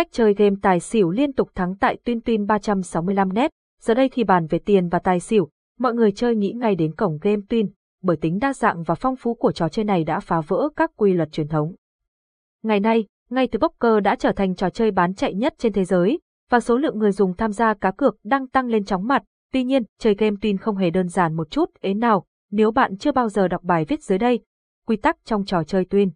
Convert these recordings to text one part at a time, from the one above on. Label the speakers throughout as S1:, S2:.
S1: cách chơi game tài xỉu liên tục thắng tại Tuyên Tuyên 365 net. Giờ đây thì bàn về tiền và tài xỉu, mọi người chơi nghĩ ngay đến cổng game Tuyên, bởi tính đa dạng và phong phú của trò chơi này đã phá vỡ các quy luật truyền thống. Ngày nay, ngay từ poker đã trở thành trò chơi bán chạy nhất trên thế giới, và số lượng người dùng tham gia cá cược đang tăng lên chóng mặt. Tuy nhiên, chơi game Tuyên không hề đơn giản một chút ế nào, nếu bạn chưa bao giờ đọc bài viết dưới đây. Quy tắc trong trò chơi Tuyên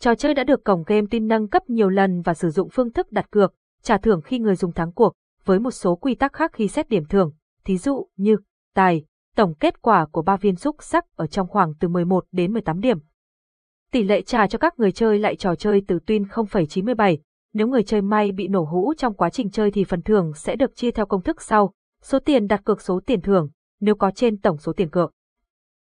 S1: Trò chơi đã được cổng game tin nâng cấp nhiều lần và sử dụng phương thức đặt cược, trả thưởng khi người dùng thắng cuộc, với một số quy tắc khác khi xét điểm thưởng, thí dụ như tài, tổng kết quả của ba viên xúc sắc ở trong khoảng từ 11 đến 18 điểm. Tỷ lệ trả cho các người chơi lại trò chơi từ tuyên 0,97, nếu người chơi may bị nổ hũ trong quá trình chơi thì phần thưởng sẽ được chia theo công thức sau, số tiền đặt cược số tiền thưởng, nếu có trên tổng số tiền cược.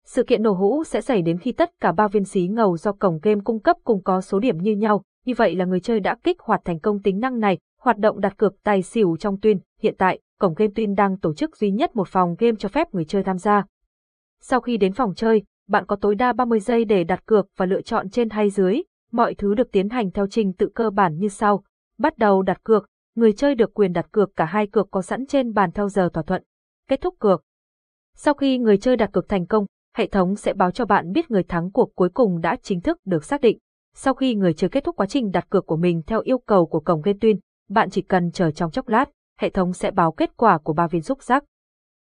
S1: Sự kiện nổ hũ sẽ xảy đến khi tất cả ba viên xí ngầu do cổng game cung cấp cùng có số điểm như nhau, như vậy là người chơi đã kích hoạt thành công tính năng này, hoạt động đặt cược tài xỉu trong tuyên. Hiện tại, cổng game tuyên đang tổ chức duy nhất một phòng game cho phép người chơi tham gia. Sau khi đến phòng chơi, bạn có tối đa 30 giây để đặt cược và lựa chọn trên hay dưới. Mọi thứ được tiến hành theo trình tự cơ bản như sau. Bắt đầu đặt cược, người chơi được quyền đặt cược cả hai cược có sẵn trên bàn theo giờ thỏa thuận. Kết thúc cược. Sau khi người chơi đặt cược thành công, hệ thống sẽ báo cho bạn biết người thắng cuộc cuối cùng đã chính thức được xác định. Sau khi người chơi kết thúc quá trình đặt cược của mình theo yêu cầu của cổng game tuyên, bạn chỉ cần chờ trong chốc lát, hệ thống sẽ báo kết quả của ba viên xúc sắc.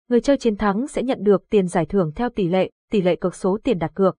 S1: Người chơi chiến thắng sẽ nhận được tiền giải thưởng theo tỷ lệ, tỷ lệ cược số tiền đặt cược.